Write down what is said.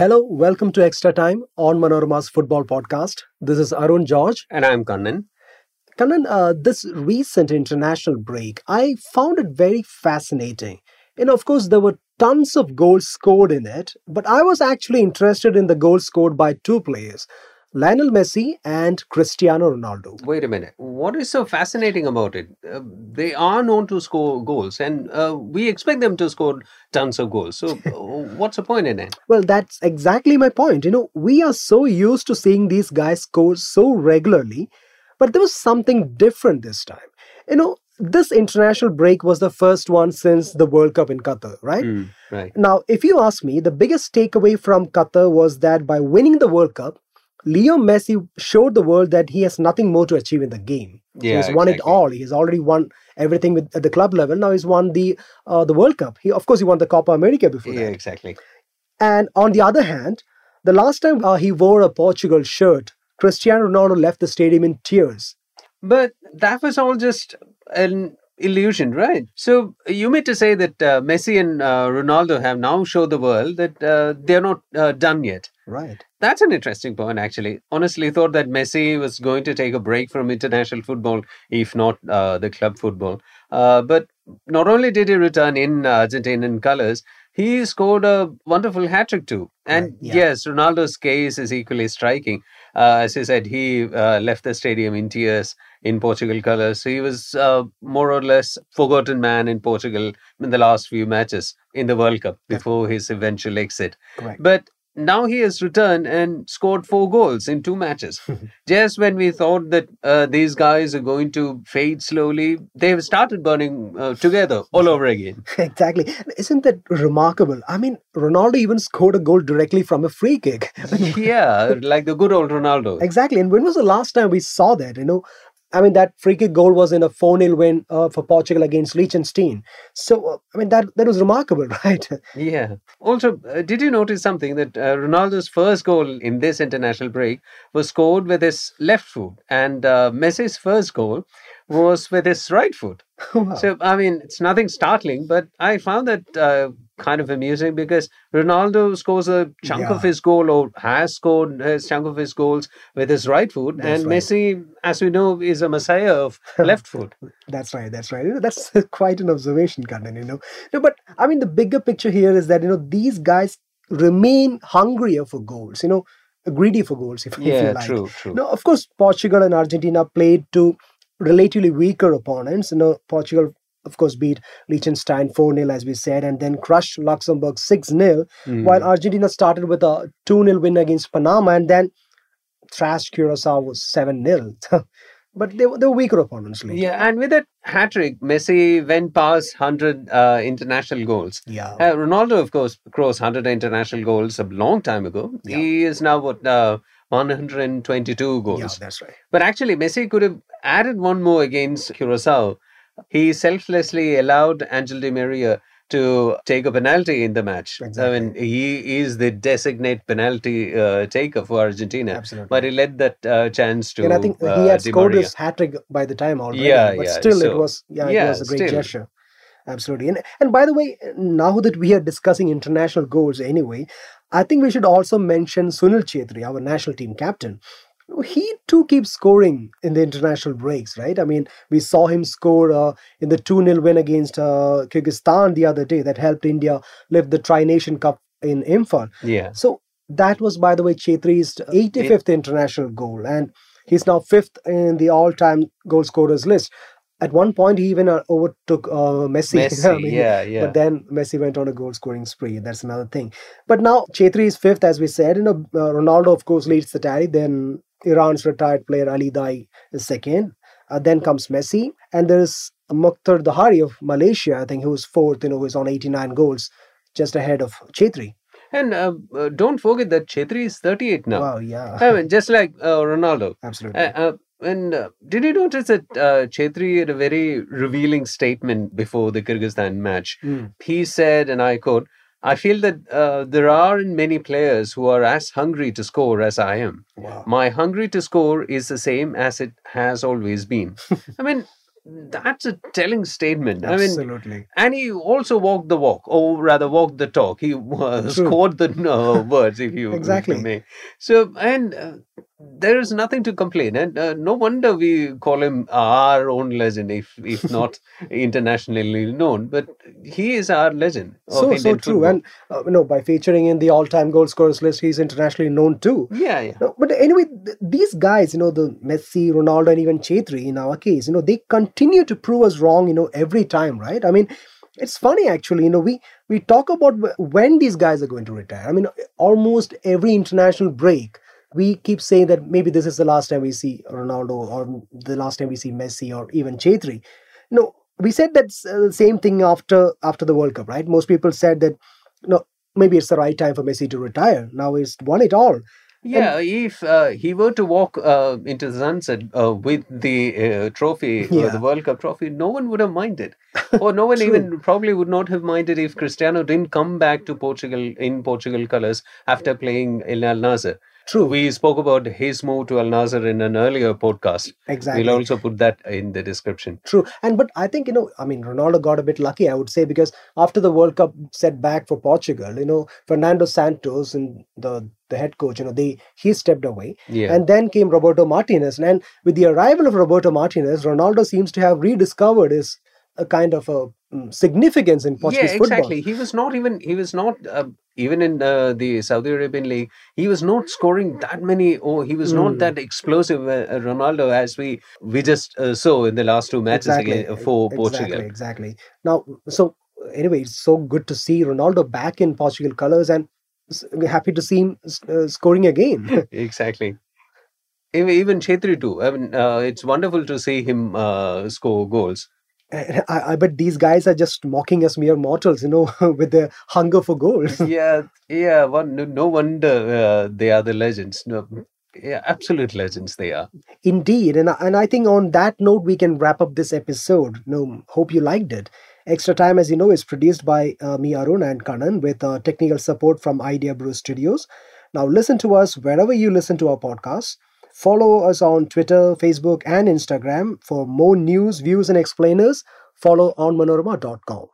Hello, welcome to Extra Time on Manorama's football podcast. This is Arun George. And I'm Kannan. Kannan, uh, this recent international break, I found it very fascinating. You know, of course, there were tons of goals scored in it, but I was actually interested in the goals scored by two players. Lionel Messi and Cristiano Ronaldo. Wait a minute. What is so fascinating about it? Uh, they are known to score goals, and uh, we expect them to score tons of goals. So, uh, what's the point in it? Well, that's exactly my point. You know, we are so used to seeing these guys score so regularly, but there was something different this time. You know, this international break was the first one since the World Cup in Qatar, right? Mm, right. Now, if you ask me, the biggest takeaway from Qatar was that by winning the World Cup, Leo Messi showed the world that he has nothing more to achieve in the game. Yeah, he's won exactly. it all. He has already won everything with, at the club level. Now he's won the uh, the World Cup. He, of course, he won the Copa America before that. Yeah, that. exactly. And on the other hand, the last time uh, he wore a Portugal shirt, Cristiano Ronaldo left the stadium in tears. But that was all just an illusion, right? So, you mean to say that uh, Messi and uh, Ronaldo have now showed the world that uh, they're not uh, done yet? Right. That's an interesting point, actually. Honestly, thought that Messi was going to take a break from international football, if not uh, the club football. Uh, but not only did he return in uh, Argentinian colours, he scored a wonderful hat trick too. And Right, yeah. yes, Ronaldo's case is equally striking. Uh, as you said, he uh, left the stadium in tears in Portugal colours. So he was uh, more or less forgotten man in Portugal in the last few matches in the World Cup before his eventual exit. Correct. But now he has returned and scored four goals in two matches. Just when we thought that uh, these guys are going to fade slowly, they've started burning uh, together all over again. Exactly. Isn't that remarkable? I mean, Ronaldo even scored a goal directly from a free kick. yeah, like the good old Ronaldo. Exactly. And when was the last time we saw that? You know, I mean, that free kick goal was in a 4 0 win uh, for Portugal against Liechtenstein. So, uh, I mean, that, that was remarkable, right? Yeah. Also, uh, did you notice something that uh, Ronaldo's first goal in this international break was scored with his left foot, and uh, Messi's first goal was with his right foot? Wow. So, I mean, it's nothing startling, but I found that uh, kind of amusing because Ronaldo scores a chunk of his goal or has scored a chunk of his goals with his right foot, That's and right. Messi, as we know, is a messiah of left foot. That's right. That's right. You know, that's quite an observation, Kannan, you know. No, but I mean, the bigger picture here is that, you know, these guys remain hungrier for goals, you know, greedy for goals, if, if you Yeah, like. true, true. No, of course, Portugal and Argentina played to relatively weaker opponents. You know, Portugal, of course, beat Liechtenstein 4 0, as we said, and then crushed Luxembourg 6 0, Mm. while Argentina started with a 2 0 win against Panama and then thrashed Curacao was 7 0. but they were, they were weaker opponents. Later. Yeah, and with that hat trick, Messi went past 100 uh, international goals. Yeah. Uh, Ronaldo, of course, crossed 100 international goals a long time ago. Yeah. He is now what uh, 122 goals. yeah, that's right. But actually, Messi could have added one more against Curacao. He selflessly allowed Angel Di Maria to take a penalty in the match. Exactly. I mean, he is the designate penalty uh, taker for Argentina. Absolutely. But he let that uh, chance to and I think uh, he had scored his hat trick by the time already. Yeah, but yeah, still, it was yeah, it was a great still. gesture. Absolutely. And and by the way, now that we are discussing international goals anyway, I think we should also mention Sunil Chhetri, our national team captain. He too keeps scoring in the international breaks, right? I mean, we saw him score uh, in the 2 0 win against uh, Kyrgyzstan the other day that helped India lift the Tri Nation Cup in Imphal. Yeah. So that was, by the way, Chhetri's 85th international goal, and he's now fifth in the all-time goal scorers list. At one point, he even uh, overtook uh, Messi. Messi, I mean, yeah, yeah. But then Messi went on a goal-scoring spree. That's another thing. But now Chhetri is fifth, as we said. You know, uh, Ronaldo, of course, leads the tally. Then Iran's retired player Ali Daei is second. Uh, then comes Messi, and there's Mokhtar Dahari of Malaysia, I think, who's fourth. You know, who's on 89 goals, just ahead of Chhetri. And uh, uh, don't forget that Chhetri is 38 now. Wow, yeah. I mean, just like uh, Ronaldo. Absolutely. And uh, did you notice that uh, Chhetri had a very revealing statement before the Kyrgyzstan match? Mm. He said, and I quote, I feel that uh, there aren't many players who are as hungry to score as I am. Wow. My hungry to score is the same as it has always been. I mean, that's a telling statement. I mean, Absolutely. and he also walked the walk, or rather walked the talk. He uh, scored the uh, words, if you if you Exactly. may. So, and uh, there is nothing to complain, and uh, no wonder we call him our own legend, if if not internationally known. But he is our legend. So, so true. football. And, uh, you know, by featuring in the all time goal scorers list, he's internationally known too. yeah, yeah. No, but anyway, th- these guys, you know, the Messi, Ronaldo, and even Chhetri in our case, you know, they continue to prove us wrong, you know, every time, right? I mean, it's funny actually, you know, we we talk about when these guys are going to retire. I mean, almost every international break, we keep saying that maybe this is the last time we see Ronaldo or the last time we see Messi or even Chhetri. No, we said that uh, same thing after after the World Cup, right? Most people said that, no, maybe it's the right time for Messi to retire. Now he's won it all. Yeah, if uh, he were to walk uh, into the sunset uh, with the uh, trophy, uh, Yeah. the World Cup trophy, no one would have minded. or no one even probably would not have minded if Cristiano didn't come back to Portugal in Portugal colours after playing in Al Nassr. True. We spoke about his move to Al Nassr in an earlier podcast. Exactly. We'll also put that in the description. True. And but I think, you know, I mean Ronaldo got a bit lucky, I would say, because after the World Cup setback for Portugal, you know, Fernando Santos and the the head coach, you know, they he stepped away. Yeah. And then came Roberto Martinez. And with the arrival of Roberto Martinez, Ronaldo seems to have rediscovered his a kind of a significance in Portuguese yeah, football. exactly. He was not even. He was not uh, even in uh, the Saudi Arabian league. He was not scoring that many. Oh, he was not Mm. that explosive, uh, uh, Ronaldo, as we we just uh, saw in the last two matches exactly again for e- Portugal. Exactly, exactly. Now, so anyway, it's so good to see Ronaldo back in Portugal colours, and happy to see him uh, scoring again. Exactly. Even, even Chhetri too. I mean, uh, it's wonderful to see him uh, score goals. I, I bet these guys are just mocking us mere mortals, you know, with their hunger for goals. yeah, yeah. One, no, no wonder uh, they are the legends. No, yeah, absolute legends they are. Indeed, and I- and I think on that note we can wrap up this episode. No, hope you liked it. Extra Time, as you know, is produced by uh, me, Arun, and Kannan with uh, technical support from Idea Brew Studios. Now, listen to us wherever you listen to our podcasts. Follow us on Twitter, Facebook, and Instagram for more news, views, and explainers. Follow on manorama.com.